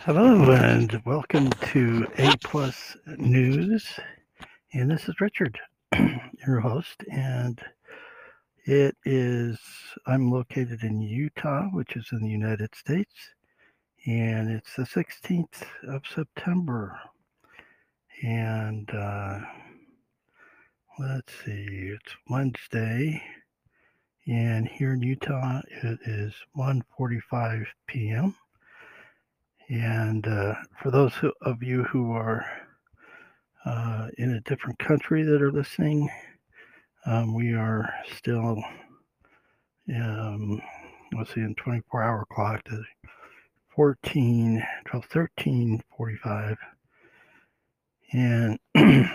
Hello and welcome to A Plus News. And this is Richard, your host. And it is, I'm located in Utah, which is in the United States. And it's the 16th of September. And uh, let's see, it's Wednesday. And here in Utah, it is 1.45 p.m. And uh, for those who, of you who are uh, in a different country that are listening, um, we are still, um, let's see, in 24 hour clock to 14, 12, 13, 45. And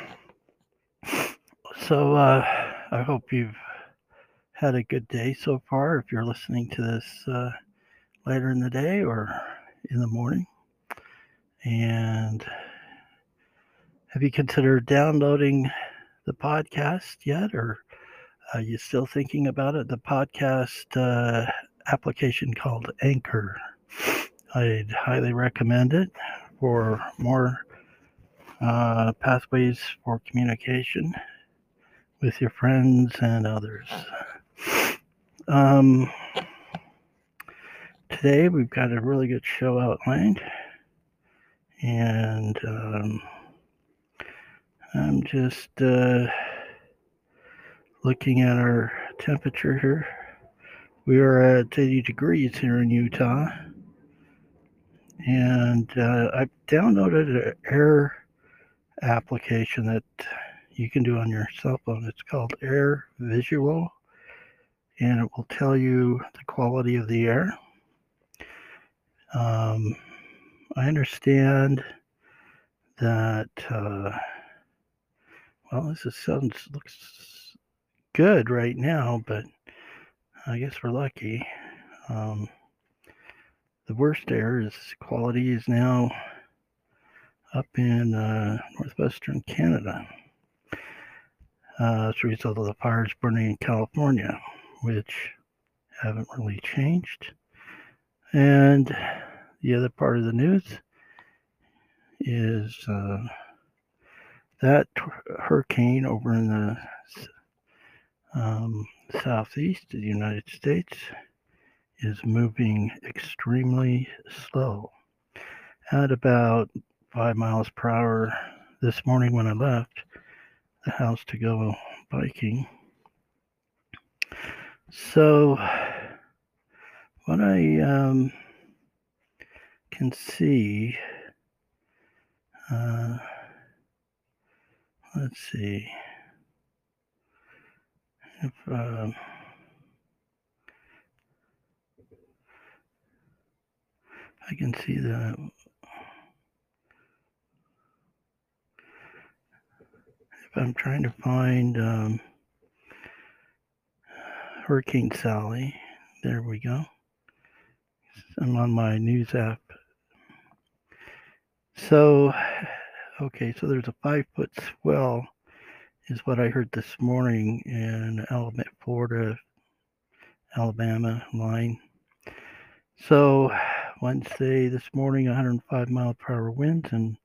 so uh, I hope you've had a good day so far if you're listening to this uh, later in the day or in the morning. And have you considered downloading the podcast yet, or are you still thinking about it? The podcast uh, application called Anchor. I'd highly recommend it for more uh, pathways for communication with your friends and others. Um, today we've got a really good show outlined and um, I'm just uh, looking at our temperature here. We are at 80 degrees here in Utah, and uh, I've downloaded an air application that you can do on your cell phone. It's called Air Visual, and it will tell you the quality of the air. Um, I understand that, uh, well, this is, sounds looks good right now, but I guess we're lucky. Um, the worst air is quality is now up in uh, northwestern Canada uh, as a result of the fires burning in California, which haven't really changed. And the other part of the news is uh, that hurricane over in the um, southeast of the United States is moving extremely slow at about five miles per hour this morning when I left the house to go biking. So, what I um, can see, uh, let's see, if uh, I can see that if I'm trying to find um, Hurricane Sally, there we go. I'm on my news app so, okay, so there's a five foot swell, is what I heard this morning in Alabama, Florida, Alabama line. So, Wednesday this morning, 105 mile per hour winds and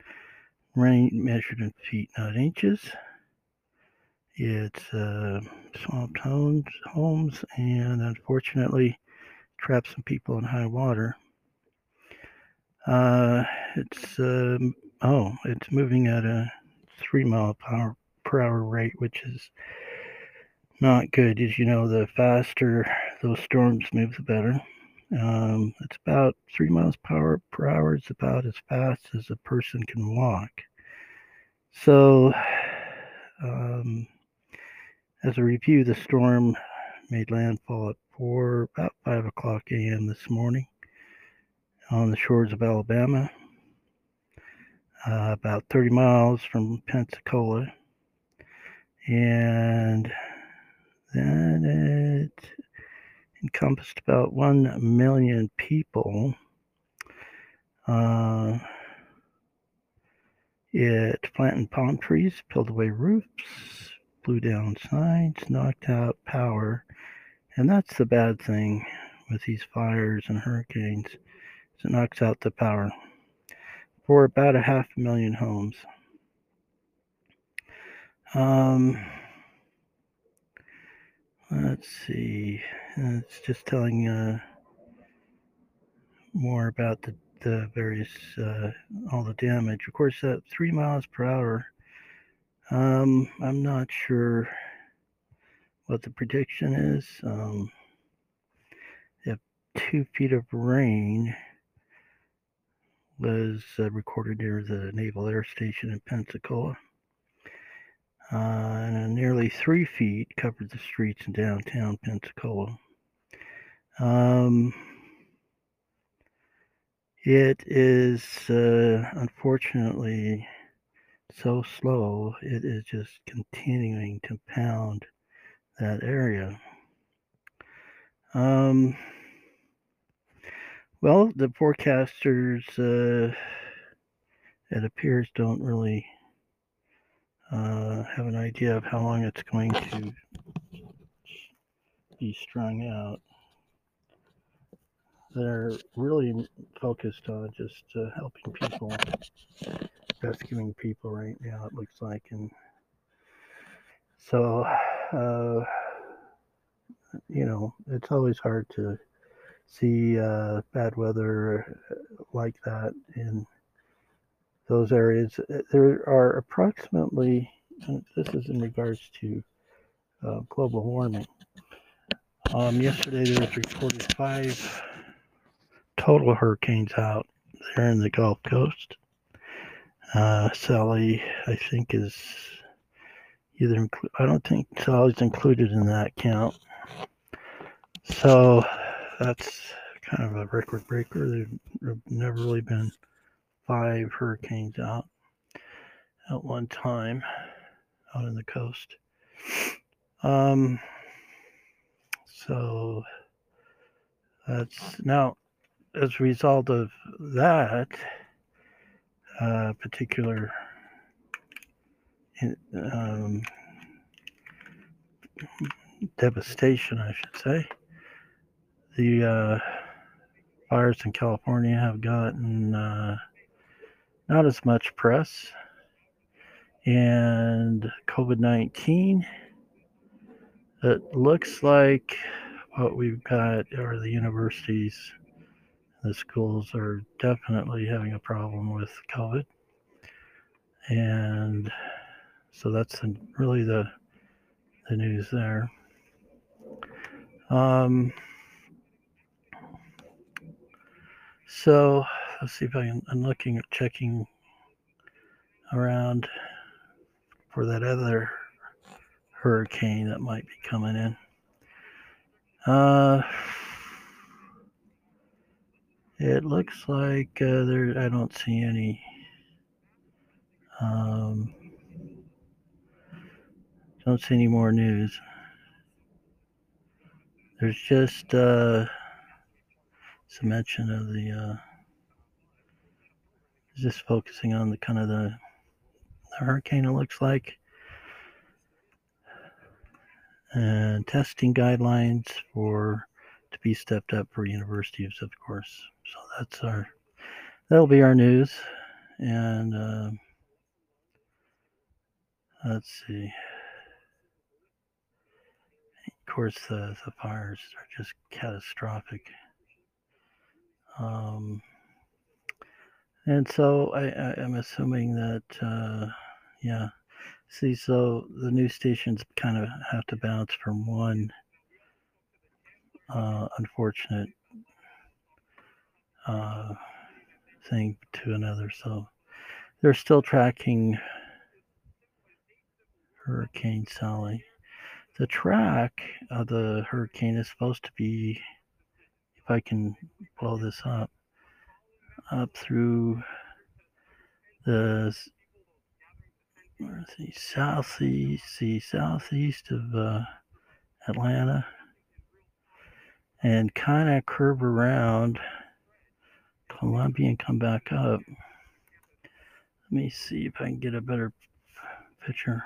rain measured in feet, not inches. It's uh, swamped homes, homes, and unfortunately, trapped some people in high water. Uh, it's um, oh, it's moving at a three mile per hour, rate, which is not good. As you know, the faster those storms move, the better. Um, it's about three miles per hour, per hour. It's about as fast as a person can walk. So, um, as a review, the storm made landfall at four about five o'clock a.m. this morning on the shores of Alabama, uh, about 30 miles from Pensacola. And then it encompassed about 1 million people. Uh, it planted palm trees, peeled away roofs, blew down signs, knocked out power. And that's the bad thing with these fires and hurricanes it knocks out the power. for about a half a million homes. Um, let's see. It's just telling uh, more about the, the various, uh, all the damage. Of course, at three miles per hour, um, I'm not sure what the prediction is. Um, if two feet of rain was uh, recorded near the Naval Air Station in Pensacola. Uh, and nearly three feet covered the streets in downtown Pensacola. Um, it is uh, unfortunately so slow, it is just continuing to pound that area. Um, well, the forecasters, uh, it appears, don't really uh, have an idea of how long it's going to be strung out. They're really focused on just uh, helping people, rescuing people right now, it looks like. And so, uh, you know, it's always hard to see uh, bad weather like that in those areas. There are approximately, this is in regards to uh, global warming. Um, yesterday there was reported five total hurricanes out there in the Gulf Coast. Uh, Sally, I think, is either, I don't think Sally's included in that count. So that's kind of a record breaker. There've never really been five hurricanes out at one time out on the coast. Um, so that's now as a result of that uh, particular um, devastation, I should say, the uh, fires in California have gotten uh, not as much press. And COVID 19, it looks like what we've got are the universities the schools are definitely having a problem with COVID. And so that's really the, the news there. Um, so let's see if I can, I'm looking at checking around for that other hurricane that might be coming in. Uh, it looks like uh, there. I don't see any. Um, don't see any more news. There's just uh, some mention of the. Uh, just focusing on the kind of the, the hurricane. It looks like. And testing guidelines for to be stepped up for universities, of course. So that's our that'll be our news, and uh, let's see. Of course, the, the fires are just catastrophic. Um, and so I, I am assuming that, uh, yeah. See, so the news stations kind of have to bounce from one uh, unfortunate uh, thing to another. So they're still tracking Hurricane Sally. The track of the hurricane is supposed to be, if I can blow this up, up through the the southeast, the southeast of uh, Atlanta, and kind of curve around Columbia and come back up. Let me see if I can get a better picture.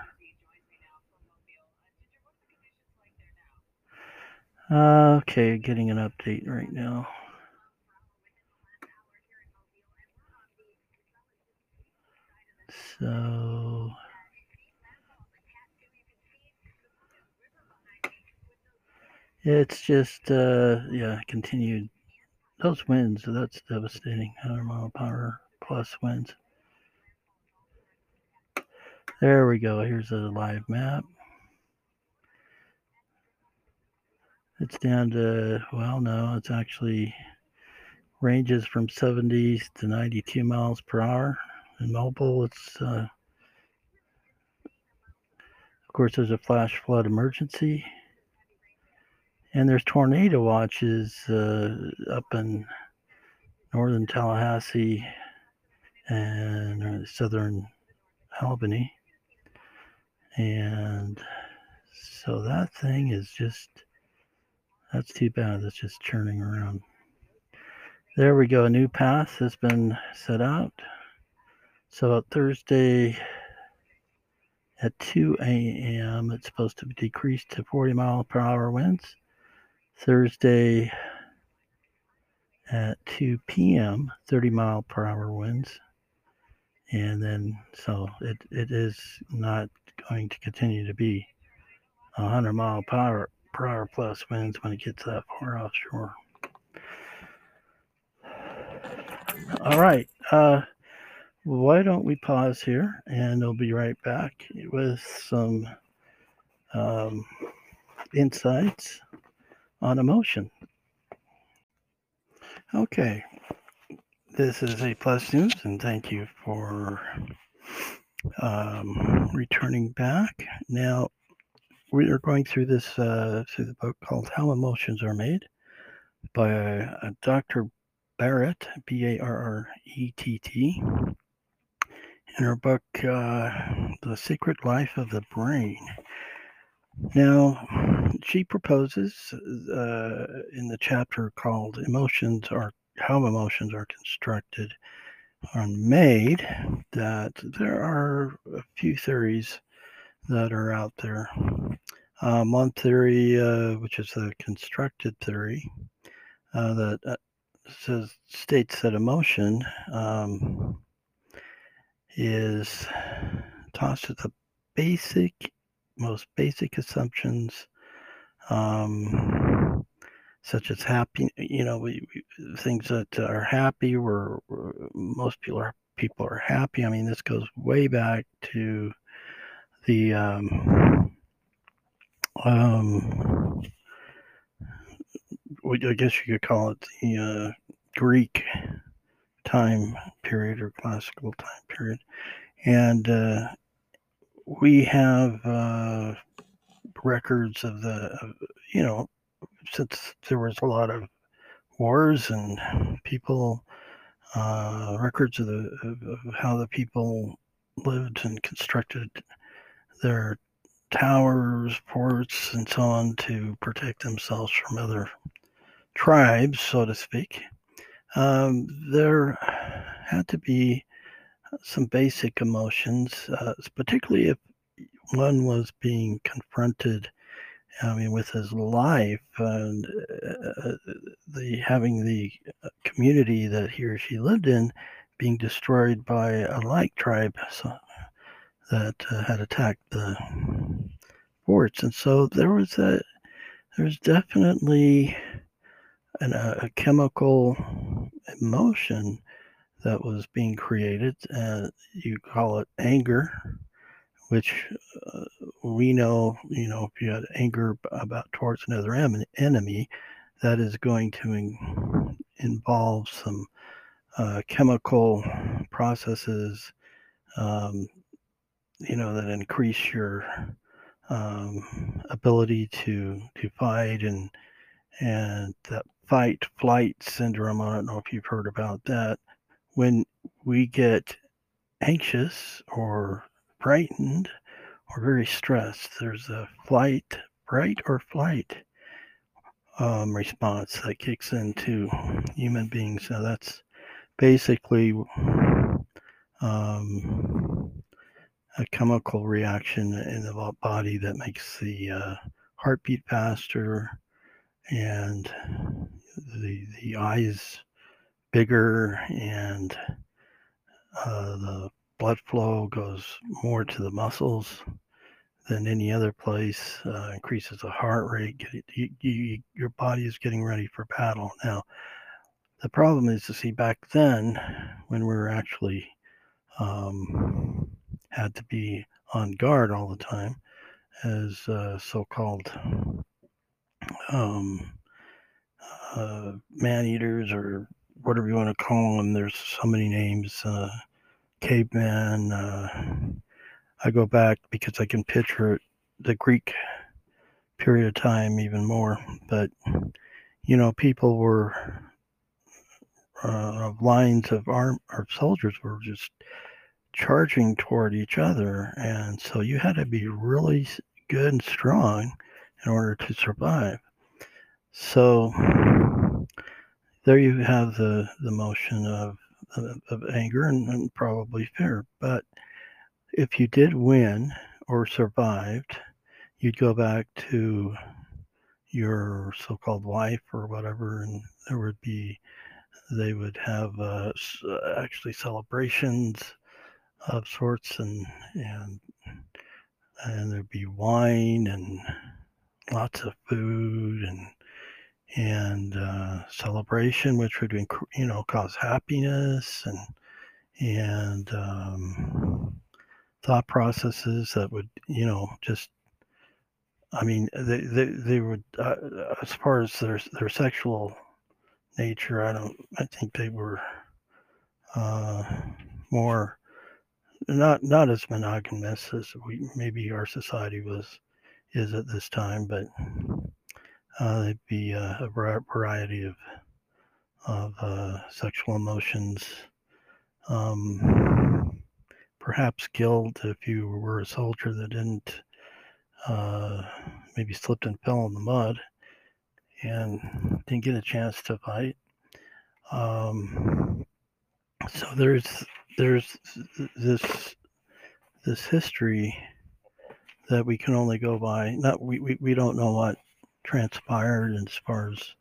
Okay, getting an update right now. So it's just uh yeah, continued those winds, that's devastating. 100 mile per hour plus winds. There we go. Here's a live map. It's down to, well, no, it's actually ranges from 70s to 92 miles per hour. In mobile, it's, uh, of course, there's a flash flood emergency. And there's tornado watches uh, up in northern Tallahassee and southern Albany. And so that thing is just that's too bad. That's just churning around. There we go. A new path has been set out. So Thursday at 2 a.m., it's supposed to decrease to 40 mile per hour winds. Thursday at 2 p.m., 30 mile per hour winds. And then, so it, it is not going to continue to be 100 mile power per hour plus winds when it gets that far offshore. All right. Uh, why don't we pause here and I'll be right back with some um, insights on emotion. Okay. This is A Plus News, and thank you for um, returning back. Now, we are going through this uh, through the book called How Emotions Are Made by uh, Dr. Barrett, B A R R E T T. In her book, uh, The Secret Life of the Brain. Now, she proposes uh, in the chapter called Emotions Are How Emotions Are Constructed are made that there are a few theories that are out there. Um, one theory, uh, which is a constructed theory, uh, that uh, says states that emotion um, is tossed at the basic, most basic assumptions, um, such as happy. You know, we, we, things that are happy. Where most people are people are happy. I mean, this goes way back to the um, um, I guess you could call it the uh, Greek time period or classical time period, and uh, we have uh, records of the, you know, since there was a lot of wars and people, uh, records of, the, of how the people lived and constructed their towers, forts, and so on to protect themselves from other tribes, so to speak. Um, there had to be some basic emotions, uh, particularly if one was being confronted. I mean, with his life and uh, the having the uh, community that he or she lived in being destroyed by a like tribe. So that uh, had attacked the forts, and so there was a there's definitely an, a chemical emotion that was being created. Uh, you call it anger, which uh, we know, you know, if you had anger about towards another em- enemy, that is going to in- involve some uh, chemical processes um, you know that increase your um, ability to to fight and and that fight flight syndrome. I don't know if you've heard about that. When we get anxious or frightened or very stressed, there's a flight, fright or flight um, response that kicks into human beings. So that's basically um, a chemical reaction in the body that makes the uh, heartbeat faster and the the eyes bigger and uh, the blood flow goes more to the muscles than any other place, uh, increases the heart rate. You, you, your body is getting ready for battle. Now, the problem is to see back then when we were actually um, had to be on guard all the time as uh, so-called um, uh, man eaters or whatever you want to call them. There's so many names. Uh, caveman. Uh, I go back because I can picture the Greek period of time even more. But you know, people were uh, lines of arm or soldiers were just charging toward each other, and so you had to be really good and strong in order to survive. So there you have the the motion of of, of anger and, and probably fear. But if you did win or survived, you'd go back to your so-called wife or whatever, and there would be they would have uh, actually celebrations of sorts, and and and there'd be wine and lots of food and and uh, celebration, which would you know cause happiness and and um, thought processes that would you know just I mean they they, they would uh, as far as their their sexual nature I don't I think they were uh, more not not as monogamous as we maybe our society was is at this time but uh, there'd be a variety of of uh, sexual emotions. Um, perhaps guilt if you were a soldier that didn't uh, maybe slipped and fell in the mud and didn't get a chance to fight. Um, so there's there's this this history that we can only go by. Not we, we, we don't know what transpired as far as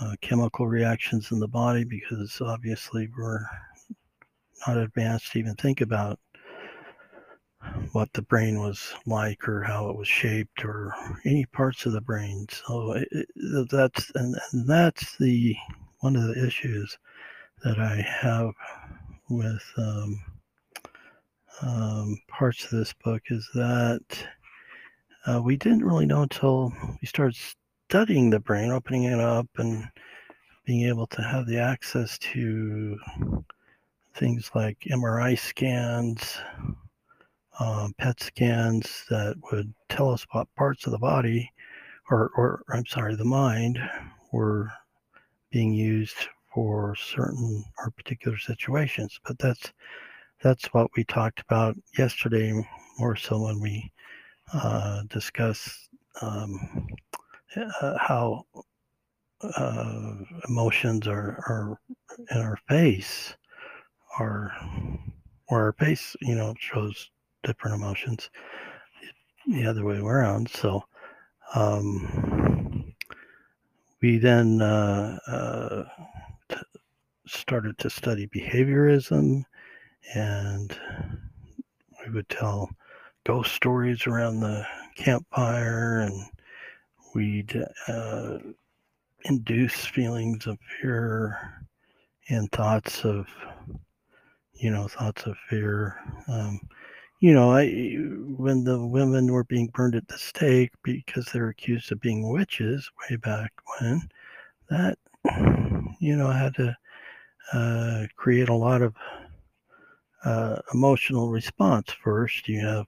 uh, chemical reactions in the body because obviously we're not advanced to even think about what the brain was like or how it was shaped or any parts of the brain. So it, it, that's and, and that's the one of the issues that I have with um, um, parts of this book is that uh, we didn't really know until we started studying the brain, opening it up, and being able to have the access to things like MRI scans, um, PET scans that would tell us what parts of the body, or, or I'm sorry, the mind, were being used for certain or particular situations. But that's that's what we talked about yesterday, more so when we uh, discuss um, uh, how uh, emotions are, are in our face or our face you know shows different emotions the other way around so um, we then uh, uh, t- started to study behaviorism and we would tell ghost stories around the campfire and we'd uh, induce feelings of fear and thoughts of you know thoughts of fear. Um, you know I, when the women were being burned at the stake because they're accused of being witches way back when that you know had to uh, create a lot of uh, emotional response. First you have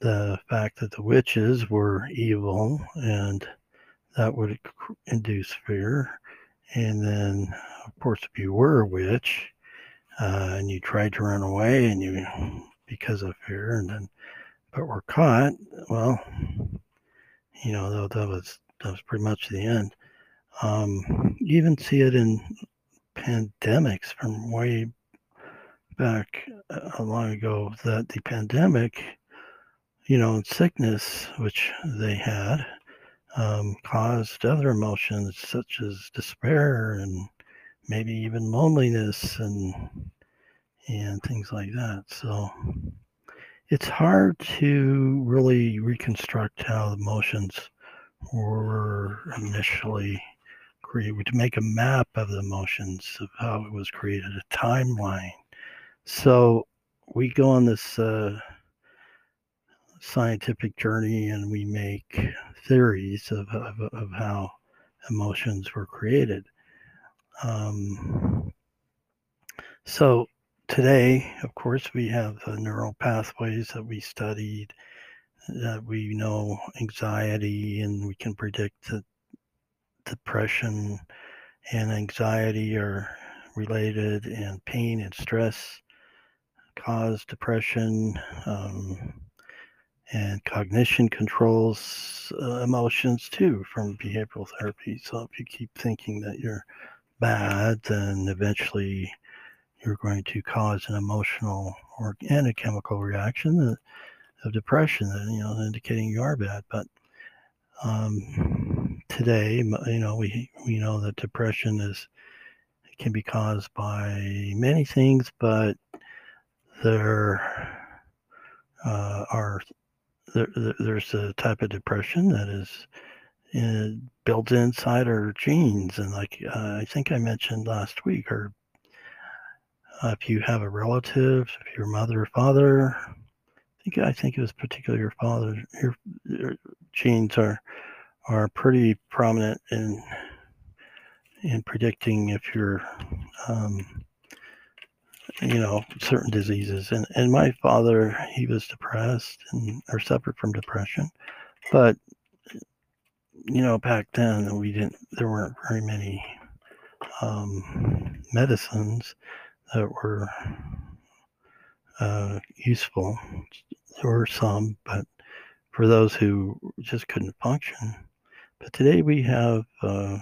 the fact that the witches were evil and that would induce fear. And then, of course, if you were a witch uh, and you tried to run away and you, because of fear, and then, but were caught, well, you know, that, that was that was pretty much the end. Um, you even see it in pandemics from way back uh, long ago that the pandemic you know, sickness, which they had, um, caused other emotions such as despair and maybe even loneliness and and things like that. So it's hard to really reconstruct how the motions were initially created, to make a map of the emotions of how it was created, a timeline. So we go on this uh, scientific journey and we make theories of, of, of how emotions were created. Um, so today, of course, we have the neural pathways that we studied, that we know anxiety, and we can predict that depression and anxiety are related, and pain and stress cause depression. Um, and cognition controls uh, emotions too from behavioral therapy. So if you keep thinking that you're bad, then eventually you're going to cause an emotional or and a chemical reaction of depression, you know, indicating you are bad. But um, today, you know, we we know that depression is can be caused by many things, but there uh, are there, there's a type of depression that is uh, built inside our genes, and like uh, I think I mentioned last week, or uh, if you have a relative, if your mother or father, I think I think it was particularly your father, your, your genes are are pretty prominent in in predicting if you're um, you know certain diseases and and my father he was depressed and or suffered from depression but you know back then we didn't there weren't very many um, medicines that were uh, useful. There were some but for those who just couldn't function. But today we have uh,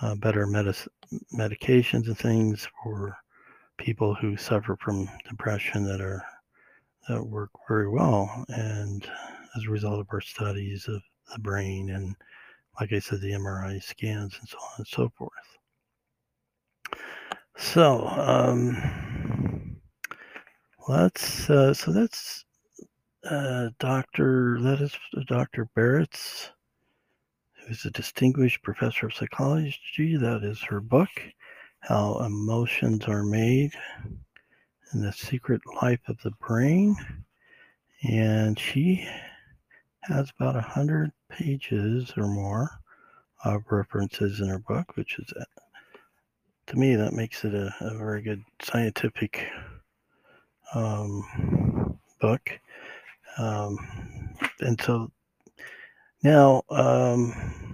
uh, better medicine medications and things for people who suffer from depression that are that work very well and as a result of our studies of the brain and like i said the mri scans and so on and so forth. So um let's uh, so that's uh, dr that is dr barrett's who's a distinguished professor of psychology. That is her book how emotions are made and the secret life of the brain. And she has about a hundred pages or more of references in her book, which is to me that makes it a, a very good scientific um, book. Um, and so now um,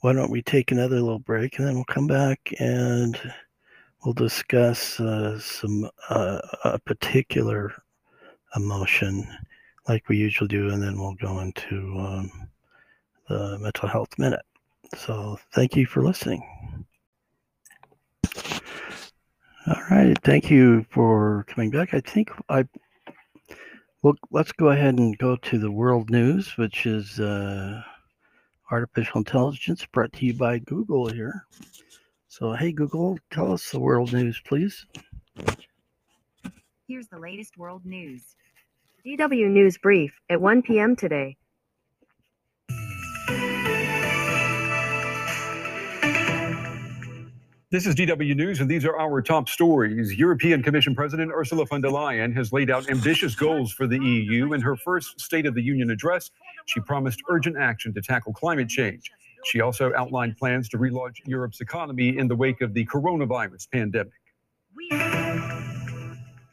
why don't we take another little break and then we'll come back and we'll discuss uh, some uh, a particular emotion like we usually do and then we'll go into um, the mental health minute. So thank you for listening. All right thank you for coming back. I think i well let's go ahead and go to the world news which is uh, artificial intelligence brought to you by Google here. So, hey, Google, tell us the world news, please. Here's the latest world news. DW News Brief at 1 p.m. today. This is DW News, and these are our top stories. European Commission President Ursula von der Leyen has laid out ambitious goals for the EU. In her first State of the Union address, she promised urgent action to tackle climate change. She also outlined plans to relaunch Europe's economy in the wake of the coronavirus pandemic.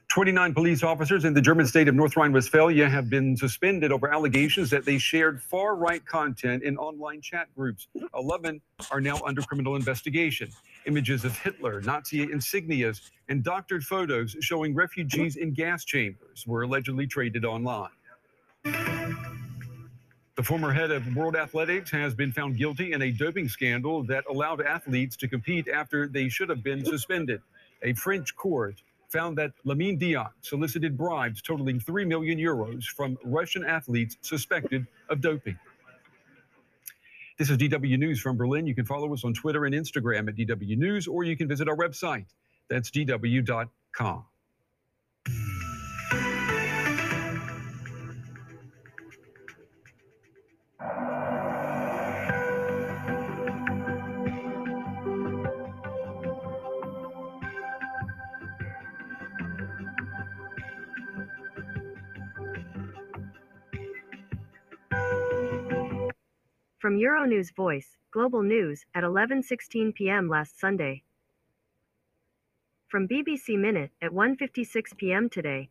29 police officers in the German state of North Rhine Westphalia have been suspended over allegations that they shared far right content in online chat groups. 11 are now under criminal investigation. Images of Hitler, Nazi insignias, and doctored photos showing refugees in gas chambers were allegedly traded online. The former head of World Athletics has been found guilty in a doping scandal that allowed athletes to compete after they should have been suspended. A French court found that Lamine Diack solicited bribes totaling 3 million euros from Russian athletes suspected of doping. This is DW News from Berlin. You can follow us on Twitter and Instagram at DW News, or you can visit our website, That's DW.com. From Euronews Voice, Global News, at 11:16 p.m. last Sunday. From BBC Minute at 1:56 p.m. today.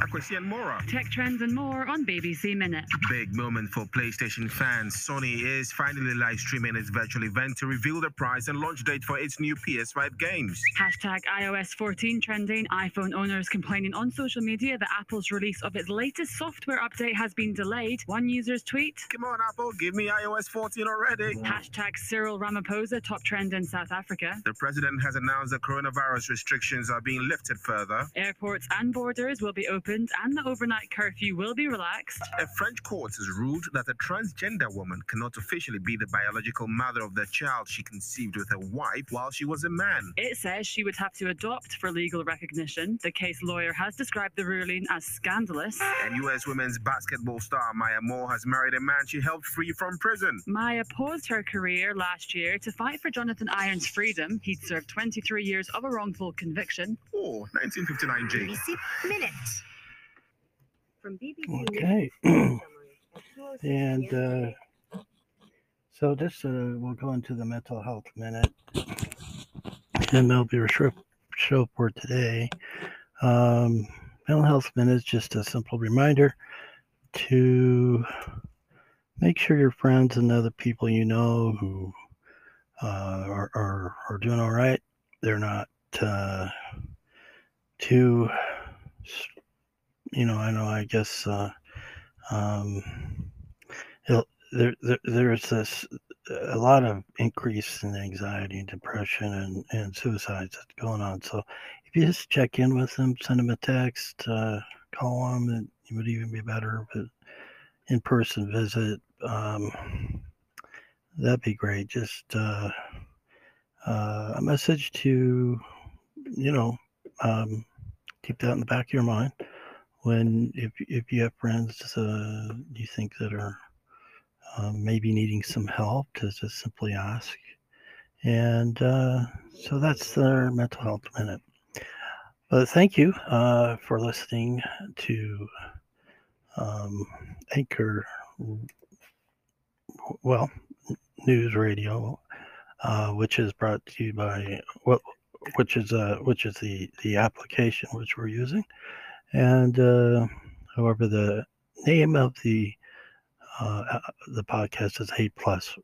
Akwesi and Mora. Tech trends and more on BBC Minute. Big moment for PlayStation fans. Sony is finally live streaming its virtual event to reveal the price and launch date for its new PS5 games. Hashtag iOS 14 trending. iPhone owners complaining on social media that Apple's release of its latest software update has been delayed. One user's tweet. Come on, Apple, give me iOS 14 already. Hashtag Cyril Ramaphosa top trend in South Africa. The president has announced that coronavirus restrictions are being lifted further. Airports and borders will be opened and the overnight curfew will be relaxed. A French court has ruled that a transgender woman cannot officially be the biological mother of the child she conceived with her wife while she was a man. It says she would have to adopt for legal recognition. The case lawyer has described the ruling as scandalous. And U.S. women's basketball star Maya Moore has married a man she helped free from prison. Maya paused her career last year to fight for Jonathan Irons' freedom. He'd served 23 years of a wrongful conviction. Oh, 1959 Jake. BBC Minute. From BBC Okay. 2:06 And uh, so this uh, we'll go into the mental health minute, and that'll be our show, show for today. Um, mental health minute is just a simple reminder to make sure your friends and other people you know who uh, are, are are doing all right. They're not uh, too, you know. I know. I guess. Uh, um, there, there there's this a lot of increase in anxiety and depression and, and suicides that's going on. So if you just check in with them, send them a text, uh, call them, it would even be better But in person visit. Um, that'd be great. Just uh, uh, a message to you know um, keep that in the back of your mind when if if you have friends uh, you think that are um, maybe needing some help to just simply ask. And uh, so that's the mental health minute. But thank you uh, for listening to um, anchor well news radio uh, which is brought to you by well which is uh, which is the the application which we're using and uh, however, the name of the uh, uh, the podcast is A Plus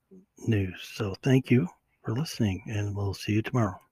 News. So thank you for listening, and we'll see you tomorrow.